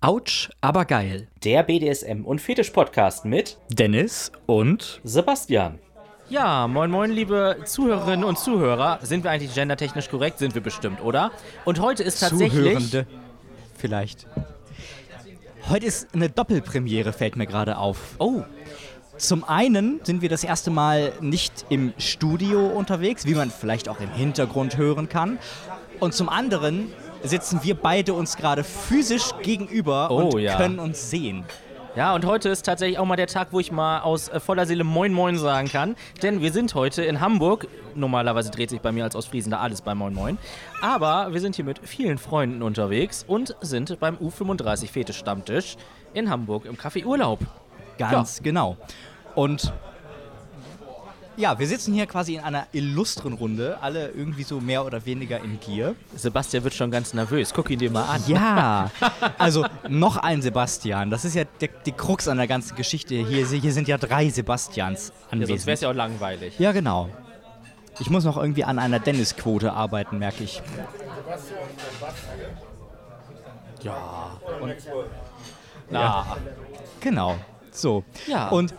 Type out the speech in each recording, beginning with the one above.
Autsch, aber geil. Der BDSM und Fetisch Podcast mit Dennis und Sebastian. Ja, moin moin, liebe Zuhörerinnen und Zuhörer. Sind wir eigentlich gendertechnisch korrekt? Sind wir bestimmt, oder? Und heute ist tatsächlich... Zuhörende. Vielleicht. Heute ist eine Doppelpremiere, fällt mir gerade auf. Oh, Zum einen sind wir das erste Mal nicht im Studio unterwegs, wie man vielleicht auch im Hintergrund hören kann. Und zum anderen sitzen wir beide uns gerade physisch gegenüber Oh, und ja. können uns sehen. ja, und heute ist tatsächlich auch mal der Tag, wo ich mal aus äh, voller Seele Moin Moin sagen kann. Denn wir sind heute in Hamburg. Normalerweise dreht sich bei mir als Ostfriesen da alles bei Moin Moin. Aber wir sind hier mit vielen Freunden unterwegs und sind beim U35 Fetisch Stammtisch in Hamburg im Café Urlaub. Ganz genau. Und ja, wir sitzen hier quasi in einer illustren Runde, alle irgendwie so mehr oder weniger in Gier. Sebastian wird schon ganz nervös. Guck ihn dir mal an. Ja, also noch ein Sebastian. Das ist ja der, die Krux an der ganzen Geschichte. Hier, hier sind ja drei Sebastians Ja, sonst wäre es anwesend. ja auch langweilig. Ja, genau. Ich muss noch irgendwie an einer Dennis-Quote arbeiten, merke ich. Ja. Und, na, Genau. So. Ja. Und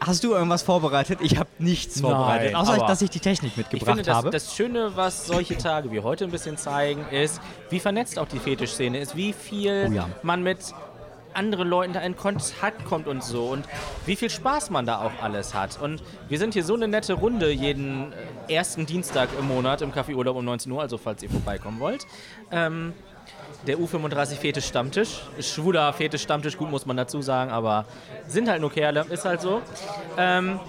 hast du irgendwas vorbereitet? Ich habe nichts Nein, vorbereitet, außer aber dass ich die Technik Ich mitgebracht finde, das, habe. das Schöne, was solche Tage wie heute ein bisschen zeigen, ist, wie vernetzt auch die Fetischszene ist, wie viel Oh ja. man mit anderen Leuten da in Kontakt kommt und so und wie viel Spaß man da auch alles hat. Und wir sind hier so eine nette Runde jeden äh, ersten Dienstag im Monat im Café Urlaub um 19 Uhr, also falls ihr vorbeikommen wollt. Ähm, der U35 Fetisch Stammtisch. Schwuler Fetisch Stammtisch, gut muss man dazu sagen, aber sind halt nur Kerle, ist halt so. Ähm,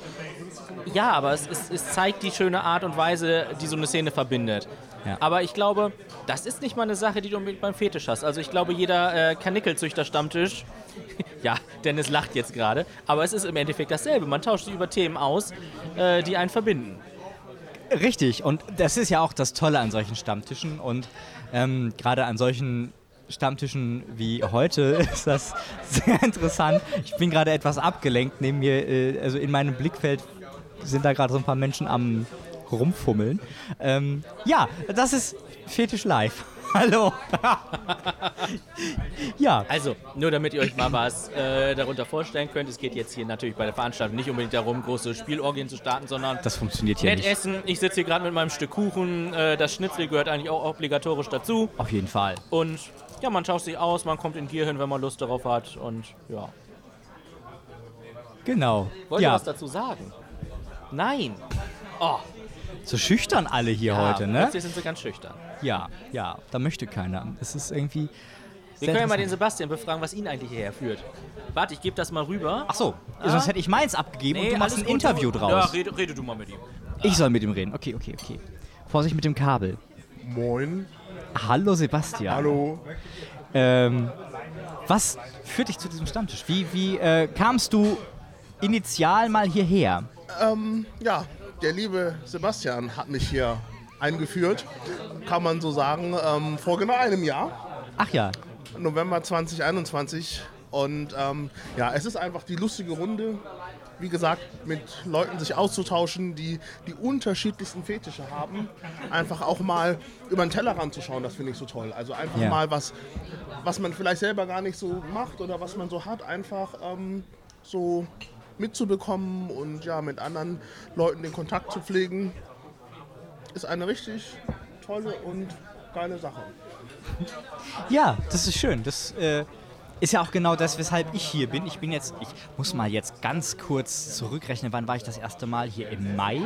ja, aber es, es, es zeigt die schöne Art und Weise, die so eine Szene verbindet. Ja. Aber ich glaube, das ist nicht mal eine Sache, die du unbedingt beim Fetisch hast. Also ich glaube, jeder äh, Kanickelzüchter-Stammtisch, ja, Dennis lacht jetzt gerade, aber es ist im Endeffekt dasselbe. Man tauscht sich über Themen aus, äh, die einen verbinden. Richtig, und das ist ja auch das Tolle an solchen Stammtischen und ähm, gerade an solchen Stammtischen wie heute ist das sehr interessant. Ich bin gerade etwas abgelenkt. Neben mir, äh, also in meinem Blickfeld sind da gerade so ein paar Menschen am rumfummeln. Ähm, ja, das ist Fetisch Live. Hallo. ja, Also, nur damit ihr euch mal was äh, darunter vorstellen könnt, es geht jetzt hier natürlich bei der Veranstaltung nicht unbedingt darum, große Spielorgien zu starten, sondern das funktioniert hier nett nicht. essen. Ich sitze hier gerade mit meinem Stück Kuchen. Äh, das Schnitzel gehört eigentlich auch obligatorisch dazu. Auf jeden Fall. Und ja, man tauscht sich aus, man kommt in Gier hin, wenn man Lust darauf hat. Und ja. Genau. Wollt ihr ja, was dazu sagen? Nein. Oh, so schüchtern alle hier ja, heute, ne? Plötzlich sind sie ganz schüchtern. Ja, ja, da möchte keiner. Das ist irgendwie. Wir können ja mal den. Sebastian befragen, was ihn eigentlich hierher führt. Warte, ich gebe das mal rüber. Ach so, sonst hätte ich meins abgegeben und du machst ein gut. Interview Ja, draus. rede, rede du mal mit ihm. Ich soll mit ihm reden. Okay, okay, okay. Vorsicht mit dem Kabel. Moin. Hallo Sebastian. Hallo. Ähm, was führt dich zu diesem Stammtisch? Wie, wie äh, kamst du initial mal hierher? Ähm, ja, der liebe Sebastian hat mich hier eingeführt, kann man so sagen, ähm, vor genau einem Jahr, Ach ja, November 2021. Und ähm, ja, es ist einfach die lustige Runde, wie gesagt, mit Leuten sich auszutauschen, die die unterschiedlichsten Fetische haben. Einfach auch mal über den Tellerrand zu schauen, das finde ich so toll. Also einfach Ja. mal was, was man vielleicht selber gar nicht so macht oder was man so hat, einfach ähm, so mitzubekommen und ja, mit anderen Leuten den Kontakt zu pflegen, ist eine richtig tolle und geile Sache. ja, das ist schön. Das äh, ist ja auch genau das, weshalb ich hier bin. Ich bin jetzt, ich muss mal jetzt ganz kurz zurückrechnen, wann war ich das erste Mal hier? Im Mai?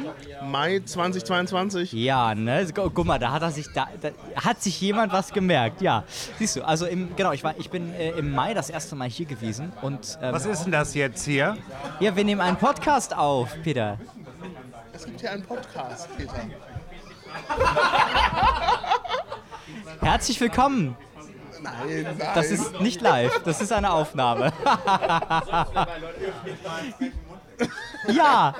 Mai 2022. Ja, ne? Gu- Guck mal, da hat er sich, da, da hat sich jemand was gemerkt. Ja, siehst du. Also im, genau, ich war, ich bin äh, im Mai das erste Mal hier gewesen und ähm, Was ist denn das jetzt hier? ja, wir nehmen einen Podcast auf, Peter. Es gibt hier einen Podcast, Peter. Herzlich willkommen. Nein, nein. Das ist nicht live, das ist eine Aufnahme. ja.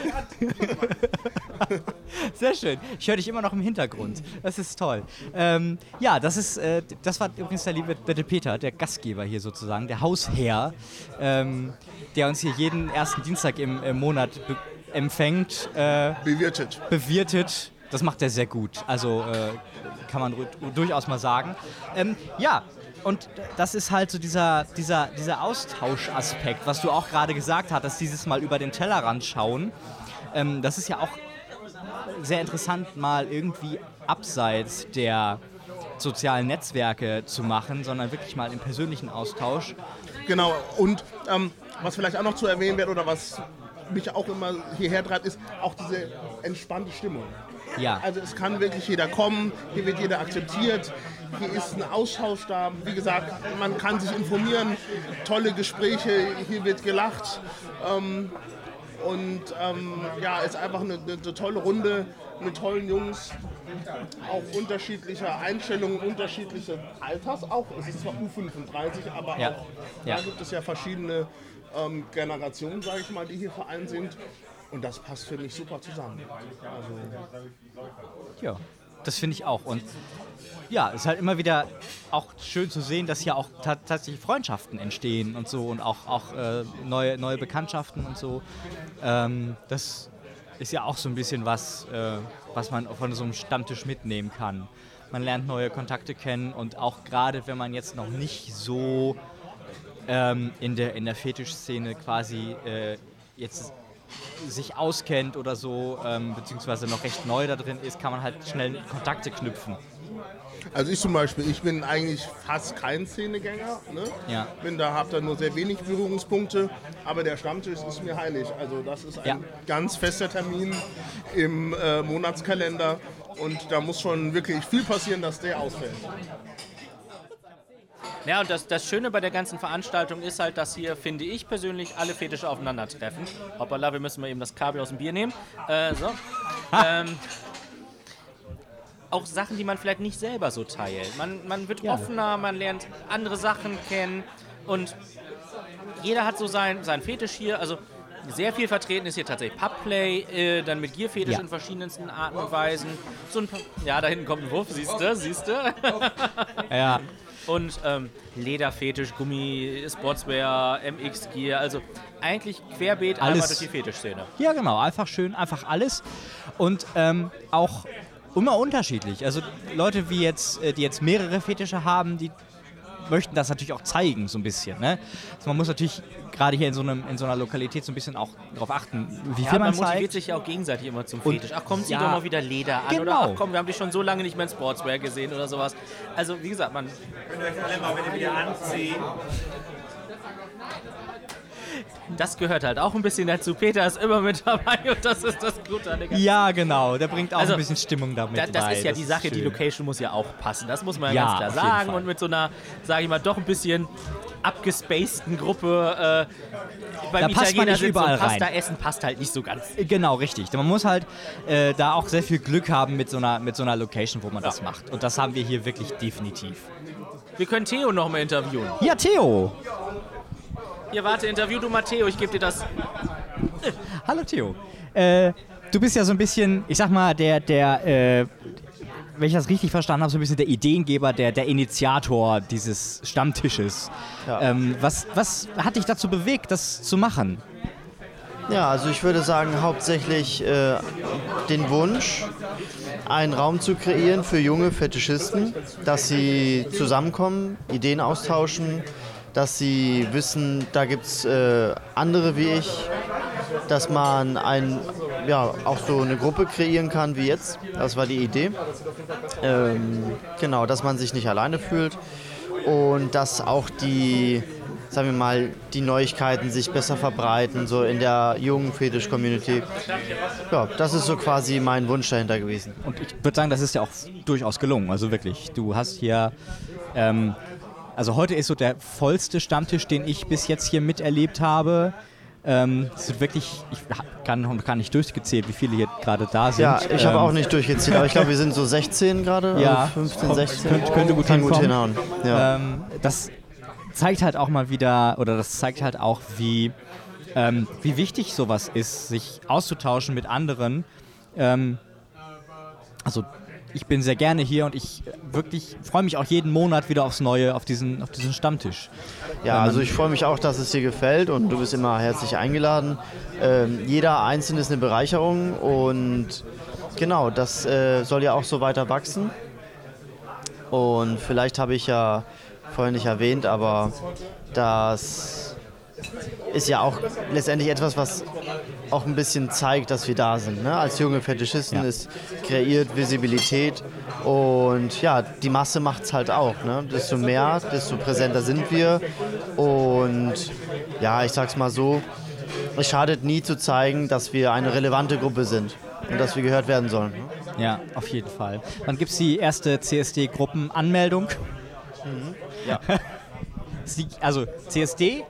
Sehr schön. Ich höre dich immer noch im Hintergrund. Das ist toll. Ähm, ja, das ist, äh, das war übrigens der liebe der Peter, der Gastgeber hier sozusagen, der Hausherr, ähm, der uns hier jeden ersten Dienstag im, im Monat be empfängt, äh, bewirtet. bewirtet. Das macht er sehr gut. Also äh, kann man durchaus mal sagen. Ähm, ja, und das ist halt so dieser, dieser, dieser Austauschaspekt, was du auch gerade gesagt hattest, dieses Mal über den Tellerrand schauen. Ähm, das ist ja auch sehr interessant, mal irgendwie abseits der sozialen Netzwerke zu machen, sondern wirklich mal im persönlichen Austausch. Genau, und ähm, was vielleicht auch noch zu erwähnen wäre oder was mich auch immer hierher treibt, ist auch diese entspannte Stimmung. Ja. Also es kann wirklich jeder kommen, hier wird jeder akzeptiert, hier ist ein Austausch da. Wie gesagt, man kann sich informieren, tolle Gespräche, hier wird gelacht. Ähm, und ähm, ja, ist einfach eine, eine, tolle Runde mit tollen Jungs, auch unterschiedlicher Einstellungen, unterschiedliche Alters auch. Es ist zwar U35, aber Ja. auch Ja. da gibt es ja verschiedene ähm, Generationen, sage ich mal, die hier vereint sind. Und das passt für mich super zusammen. Also, Ja, das finde ich auch. Und ja, es ist halt immer wieder auch schön zu sehen, dass hier auch ta tatsächlich Freundschaften entstehen und so und auch, auch äh, neue, neue Bekanntschaften und so. Ähm, das ist ja auch so ein bisschen was, äh, was man von so einem Stammtisch mitnehmen kann. Man lernt neue Kontakte kennen und auch gerade wenn man jetzt noch nicht so ähm, in der, in der Fetischszene quasi äh, jetzt sich auskennt oder so, ähm, beziehungsweise noch recht neu da drin ist, kann man halt schnell Kontakte knüpfen. also ich zum Beispiel, ich bin eigentlich fast kein Szenegänger. Ne? Ja. Bin da, habe da nur sehr wenig Berührungspunkte, aber der Stammtisch ist mir heilig. Also das ist ein Ja. ganz fester Termin im äh, Monatskalender und da muss schon wirklich viel passieren, dass der ausfällt. Ja, und das, das Schöne bei der ganzen Veranstaltung ist halt, dass hier, finde ich persönlich, alle Fetische aufeinandertreffen. Hoppala, wir müssen mal eben das Kabel aus dem Bier nehmen. Äh, so. ähm, auch Sachen, die man vielleicht nicht selber so teilt. Man, man wird offener, man lernt andere Sachen kennen und jeder hat so sein, sein Fetisch hier. Also sehr viel vertreten ist hier tatsächlich Pubplay, äh, dann mit Gierfetisch Ja. in verschiedensten Arten und Weisen. So ein, ja, da hinten kommt ein Wurf, siehst du, siehst du. Ja, Und ähm, Lederfetisch, Gummi, Sportswear, MX-Gear, also eigentlich querbeet Alles. einmal durch die Fetischszene. ja genau, einfach schön, einfach alles. Und ähm, auch immer unterschiedlich. Also Leute, wie jetzt, äh, die jetzt mehrere Fetische haben, die möchten das natürlich auch zeigen, so ein bisschen. Ne? Also man muss natürlich gerade hier in so, einem, in so einer Lokalität so ein bisschen auch darauf achten, wie Ja, viel man man motiviert zeigt. sich ja auch gegenseitig immer zum Und- Fetisch. Ach komm, zieh ja, doch mal wieder Leder an. Oder genau. ach komm, wir haben dich schon so lange nicht mehr in Sportswear gesehen oder sowas. Also wie gesagt, man, das gehört halt auch ein bisschen dazu. Peter ist immer mit dabei und das ist das Gute an der ganzen Ja, genau, der bringt auch Also, ein bisschen Stimmung damit Da, das bei. ist ja die Sache, die. Location muss ja auch passen. Das muss man ja, Ja, ganz klar sagen. Fall. Und mit so einer, sage ich mal, doch ein bisschen abgespaceden Gruppe äh, beim Da Italiener nicht sitzen überall und Pasta rein. essen passt halt nicht so ganz. Genau, richtig. Man muss halt äh, da auch sehr viel Glück haben mit so einer, mit so einer Location, wo man das macht. Und das haben wir hier wirklich definitiv. Wir können Theo noch mal interviewen. Ja, Theo. Hier, warte, interview du mal Theo. Ich gebe dir das. Hallo Theo. Äh, du bist ja so ein bisschen, ich sag mal, der, der, äh, wenn ich das richtig verstanden habe, so ein bisschen der Ideengeber, der, der Initiator dieses Stammtisches. Ja. Ähm, was, was hat dich dazu bewegt, das zu machen? Ja, also ich würde sagen, hauptsächlich äh, den Wunsch, einen Raum zu kreieren für junge Fetischisten, dass sie zusammenkommen, Ideen austauschen, dass sie wissen, da gibt es äh, andere wie ich, dass man ein, ja, auch so eine Gruppe kreieren kann wie jetzt. Das war die Idee. Ähm, genau, dass man sich nicht alleine fühlt und dass auch die, sagen wir mal, die Neuigkeiten sich besser verbreiten, so in der jungen Fetisch-Community. Ja, das ist so quasi mein Wunsch dahinter gewesen. Und ich würde sagen, das ist ja auch durchaus gelungen. Also wirklich, du hast hier. Ähm, also heute ist so der vollste Stammtisch, den ich bis jetzt hier miterlebt habe. Ähm, es sind wirklich, ich kann noch gar nicht durchgezählt, wie viele hier gerade da sind. Ja, ich habe Ähm, auch nicht durchgezählt, aber ich glaube, wir sind so 16 gerade, Ja, also 15, kommt- 16. könnte- könnte gut Kann gut hinhauen. Ja. Ähm, das zeigt halt auch mal wieder, oder das zeigt halt auch, wie, ähm, wie wichtig sowas ist, sich auszutauschen mit anderen. Ähm, also ich bin sehr gerne hier und ich äh, wirklich freue mich auch jeden Monat wieder aufs Neue, auf diesen, auf diesen Stammtisch. Ja, also ich freue mich auch, dass es dir gefällt und du bist immer herzlich eingeladen. Ähm, jeder Einzelne ist eine Bereicherung und genau, das äh, soll ja auch so weiter wachsen. Und vielleicht habe ich ja vorhin nicht erwähnt, aber das ist ja auch letztendlich etwas, was auch ein bisschen zeigt, dass wir da sind. Ne? Als junge Fetischisten Ja. ist kreiert Visibilität und ja, die Masse macht es halt auch. Ne? Desto mehr, desto präsenter sind wir und ja, ich sag's mal so, es schadet nie zu zeigen, dass wir eine relevante Gruppe sind und dass wir gehört werden sollen. Ne? Ja, auf jeden Fall. Wann gibt es die erste CSD-Gruppenanmeldung? Ja. Sie- also CSD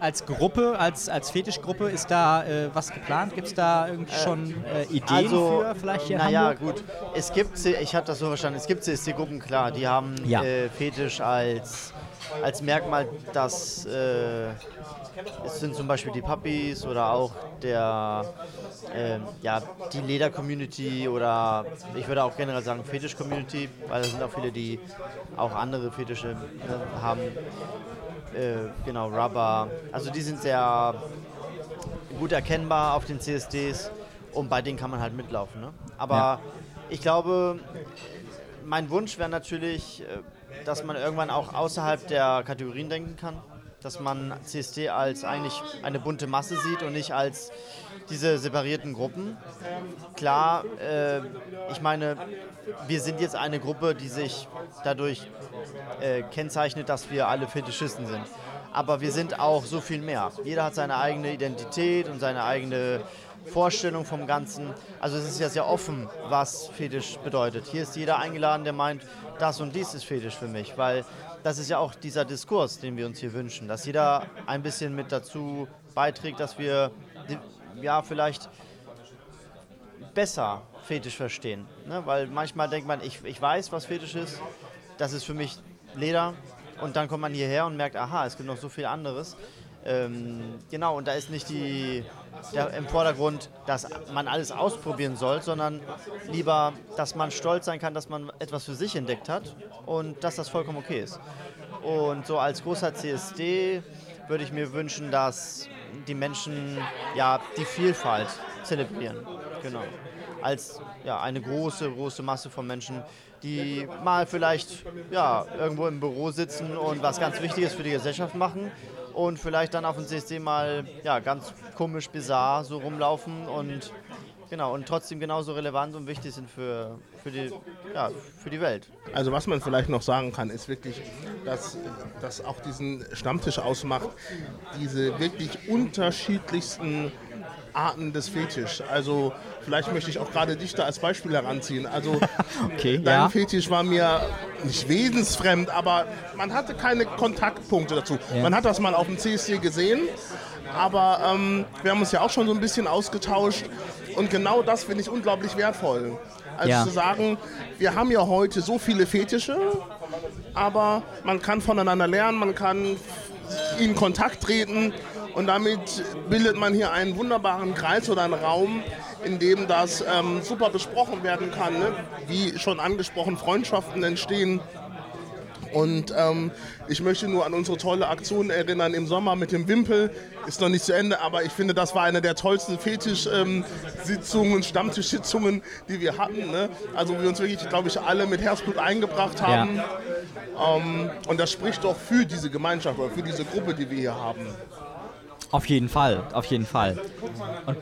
als Gruppe, als, als Fetischgruppe, ist da äh, was geplant? Gibt es da irgendwie schon äh, Ideen für vielleicht hier naja, gut. Es gibt, ich habe das so verstanden, es gibt CSD-Gruppen, klar, die haben Ja. äh, Fetisch als, als Merkmal, dass äh, es sind zum Beispiel die Puppies oder auch der, äh, ja, die Leder-Community oder ich würde auch generell sagen Fetisch-Community, weil da sind auch viele, die auch andere Fetische ne, haben. Äh, genau, Rubber. Also die sind sehr gut erkennbar auf den CSDs und bei denen kann man halt mitlaufen. Ne? Aber Ja. ich glaube, mein Wunsch wäre natürlich, äh, dass man irgendwann auch außerhalb der Kategorien denken kann. Dass man CSD als eigentlich eine bunte Masse sieht und nicht als diese separierten Gruppen. Klar, äh, ich meine, wir sind jetzt eine Gruppe, die sich dadurch äh, kennzeichnet, dass wir alle Fetischisten sind. Aber wir sind auch so viel mehr. Jeder hat seine eigene Identität und seine eigene Vorstellung vom Ganzen. Also es ist ja sehr offen, was Fetisch bedeutet. Hier ist jeder eingeladen, der meint, das und dies ist Fetisch für mich, weil das ist ja auch dieser Diskurs, den wir uns hier wünschen, dass jeder ein bisschen mit dazu beiträgt, dass wir ja vielleicht besser Fetisch verstehen. Ne? Weil manchmal denkt man, ich, ich weiß, was Fetisch ist, das ist für mich Leder und dann kommt man hierher und merkt, aha, es gibt noch so viel anderes. Ähm, genau, und da ist nicht die, der, im Vordergrund, dass man alles ausprobieren soll, sondern lieber, dass man stolz sein kann, dass man etwas für sich entdeckt hat und dass das vollkommen okay ist. Und so als großer CSD würde ich mir wünschen, dass die Menschen ja die Vielfalt zelebrieren. Genau. Als ja, eine große, große Masse von Menschen, die mal vielleicht ja, irgendwo im Büro sitzen und was ganz Wichtiges für die Gesellschaft machen und vielleicht dann auf dem CSD mal ja, ganz komisch, bizarr so rumlaufen und genau und trotzdem genauso relevant und wichtig sind für, für, die, ja, für die Welt. Also was man vielleicht noch sagen kann, ist wirklich, dass das auch diesen Stammtisch ausmacht, diese wirklich unterschiedlichsten Arten des Fetisch. Also vielleicht möchte ich auch gerade dich da als Beispiel heranziehen. Also Okay, dein ja. Fetisch war mir nicht wesensfremd, aber man hatte keine Kontaktpunkte dazu. Ja. Man hat das mal auf dem CSD gesehen, aber ähm, wir haben uns ja auch schon so ein bisschen ausgetauscht und genau das finde ich unglaublich wertvoll. Also Ja. zu sagen, wir haben ja heute so viele Fetische, aber man kann voneinander lernen, man kann in Kontakt treten und damit bildet man hier einen wunderbaren Kreis oder einen Raum, in dem das ähm, super besprochen werden kann. Ne? Wie schon angesprochen, Freundschaften entstehen. Und ähm, ich möchte nur an unsere tolle Aktion erinnern im Sommer mit dem Wimpel. Ist noch nicht zu Ende, aber ich finde, das war eine der tollsten Fetisch-Sitzungen, Stammtischsitzungen, die wir hatten. Ne? Also wir uns wirklich, glaube ich, alle mit Herzblut eingebracht haben. Ähm, und das spricht doch für diese Gemeinschaft oder für diese Gruppe, die wir hier haben. Auf jeden Fall, auf jeden Fall. Und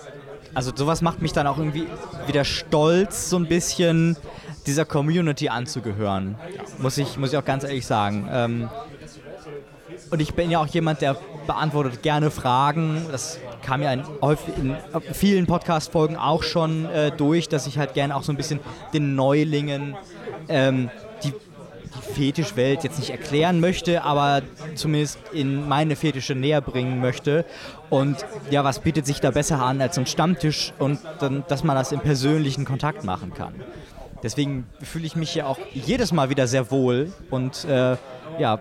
also sowas macht mich dann auch irgendwie wieder stolz, so ein bisschen dieser Community anzugehören. Muss ich, muss ich auch ganz ehrlich sagen. Ähm, und ich bin ja auch jemand, der beantwortet gerne Fragen. Das kam ja in, in vielen Podcast-Folgen auch schon äh, durch, dass ich halt gerne auch so ein bisschen den Neulingen ähm, die, Fetischwelt jetzt nicht erklären möchte, aber zumindest in meine Fetische näher bringen möchte. Und ja, was bietet sich da besser an als ein Stammtisch und dann, dass man das im persönlichen Kontakt machen kann. Deswegen fühle ich mich ja auch jedes Mal wieder sehr wohl und äh, ja,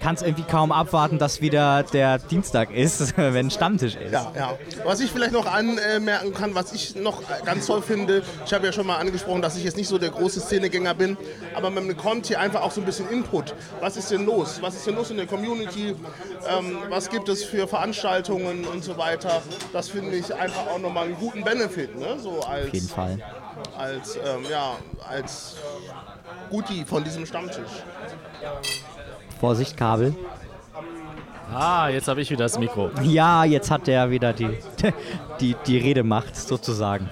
kann es irgendwie kaum abwarten, dass wieder der Dienstag ist, wenn Stammtisch ist. Ja, ja. Was ich vielleicht noch anmerken kann, was ich noch ganz toll finde, ich habe ja schon mal angesprochen, dass ich jetzt nicht so der große Szenegänger bin, aber man bekommt hier einfach auch so ein bisschen Input. Was ist denn los? Was ist denn los in der Community? Ähm, was gibt es für Veranstaltungen und so weiter? Das finde ich einfach auch nochmal einen guten Benefit, ne? so als, Auf jeden Fall. als, ähm, ja, als Guti von diesem Stammtisch. Vorsicht, Kabel. Ah, jetzt habe ich wieder das Mikro. Ja, jetzt hat er wieder die, die, die Redemacht sozusagen.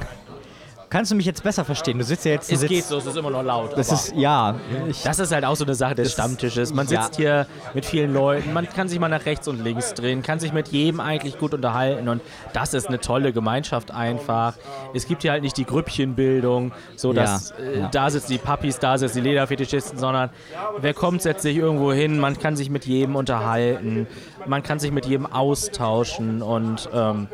Kannst du mich jetzt besser verstehen? Du sitzt ja jetzt. Es sitzt, geht so, es ist immer noch laut. Das ist, ja. Ich, Das ist halt auch so eine Sache des Stammtisches. Man ja. sitzt hier mit vielen Leuten, man kann sich mal nach rechts und links drehen, kann sich mit jedem eigentlich gut unterhalten und das ist eine tolle Gemeinschaft einfach. Es gibt hier halt nicht die Grüppchenbildung, so dass Ja, äh, ja. da sitzen die Papis, da sitzen die Lederfetischisten, sondern wer kommt, setzt sich irgendwo hin, man kann sich mit jedem unterhalten, man kann sich mit jedem austauschen und ähm,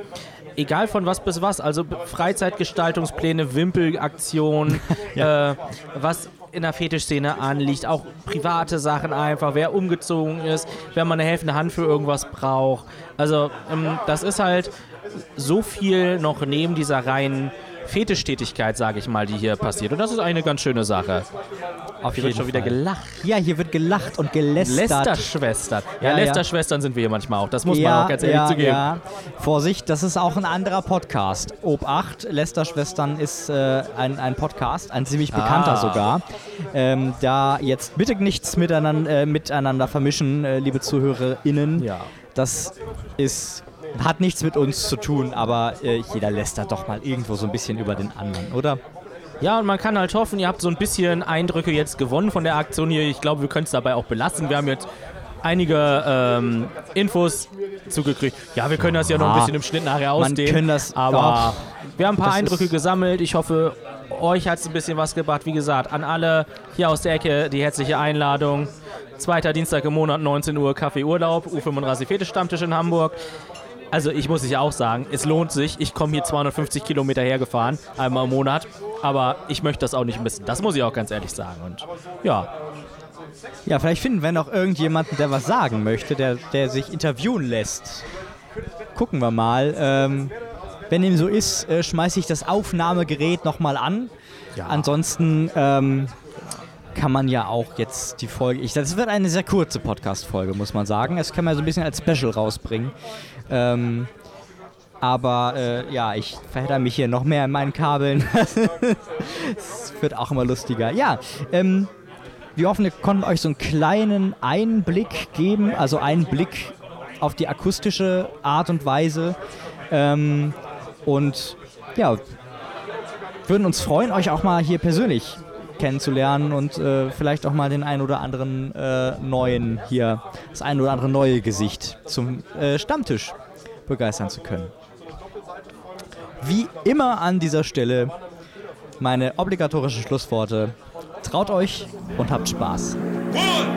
egal von was bis was, also Freizeitgestaltungspläne, Wimpelaktionen, äh, was in der Fetischszene anliegt, auch private Sachen einfach, wer umgezogen ist, wer mal eine helfende Hand für irgendwas braucht. Also ähm, das ist halt so viel noch neben dieser reinen Fetischtätigkeit, sage ich mal, die hier passiert. Und das ist eine ganz schöne Sache. auf Hier wird schon wieder gelacht. Ja, hier wird gelacht und gelästert. Lästerschwestern. Ja, Ja, ja. Lästerschwestern sind wir hier manchmal auch. Das muss man auch ganz ehrlich ja, zugeben. Ja. Vorsicht, das ist auch ein anderer Podcast. Obacht, Lester-Schwestern ist äh, ein, ein Podcast, ein ziemlich bekannter Ah. sogar. Ähm, da jetzt bitte nichts miteinander, äh, miteinander vermischen, äh, liebe ZuhörerInnen. Ja. Das ist, hat nichts mit uns zu tun, aber äh, jeder lästert doch mal irgendwo so ein bisschen über den anderen, oder? Ja, und man kann halt hoffen, ihr habt so ein bisschen Eindrücke jetzt gewonnen von der Aktion hier. Ich glaube, wir können es dabei auch belassen. Wir haben jetzt einige ähm, Infos zugekriegt. Ja, wir können das ja noch ein Ja, bisschen im Schnitt nachher man ausdehnen. kann das aber auch. wir haben ein paar Das Eindrücke gesammelt. Ich hoffe, euch hat es ein bisschen was gebracht. Wie gesagt, an alle hier aus der Ecke die herzliche Einladung. Zweiter Dienstag im Monat, 19 Uhr, Kaffeeurlaub, U35 Fetisch-Stammtisch in Hamburg. Also ich muss ja auch sagen, es lohnt sich. Ich komme hier 250 Kilometer hergefahren, einmal im Monat. Aber ich möchte das auch nicht missen. Das muss ich auch ganz ehrlich sagen. Und ja, Ja, vielleicht finden wir noch irgendjemanden, der was sagen möchte, der, der sich interviewen lässt. Gucken wir mal. Ähm, wenn dem so ist, äh, schmeiße ich das Aufnahmegerät nochmal an. Ansonsten ähm, kann man ja auch jetzt die Folge. Ich, das wird eine sehr kurze Podcast-Folge, muss man sagen. Das kann man so ein bisschen als Special rausbringen. Ähm, aber äh, ja, ich verhedder mich hier noch mehr in meinen Kabeln. Es wird auch immer lustiger. Ja, ähm, wir hoffen, wir konnten euch so einen kleinen Einblick geben, also einen Blick auf die akustische Art und Weise. Ähm, und ja, würden uns freuen, euch auch mal hier persönlich kennenzulernen und äh, vielleicht auch mal den ein oder anderen äh, neuen hier, das ein oder andere neue Gesicht zum äh, Stammtisch begeistern zu können. Wie immer an dieser Stelle meine obligatorischen Schlussworte. Traut euch und habt Spaß. One,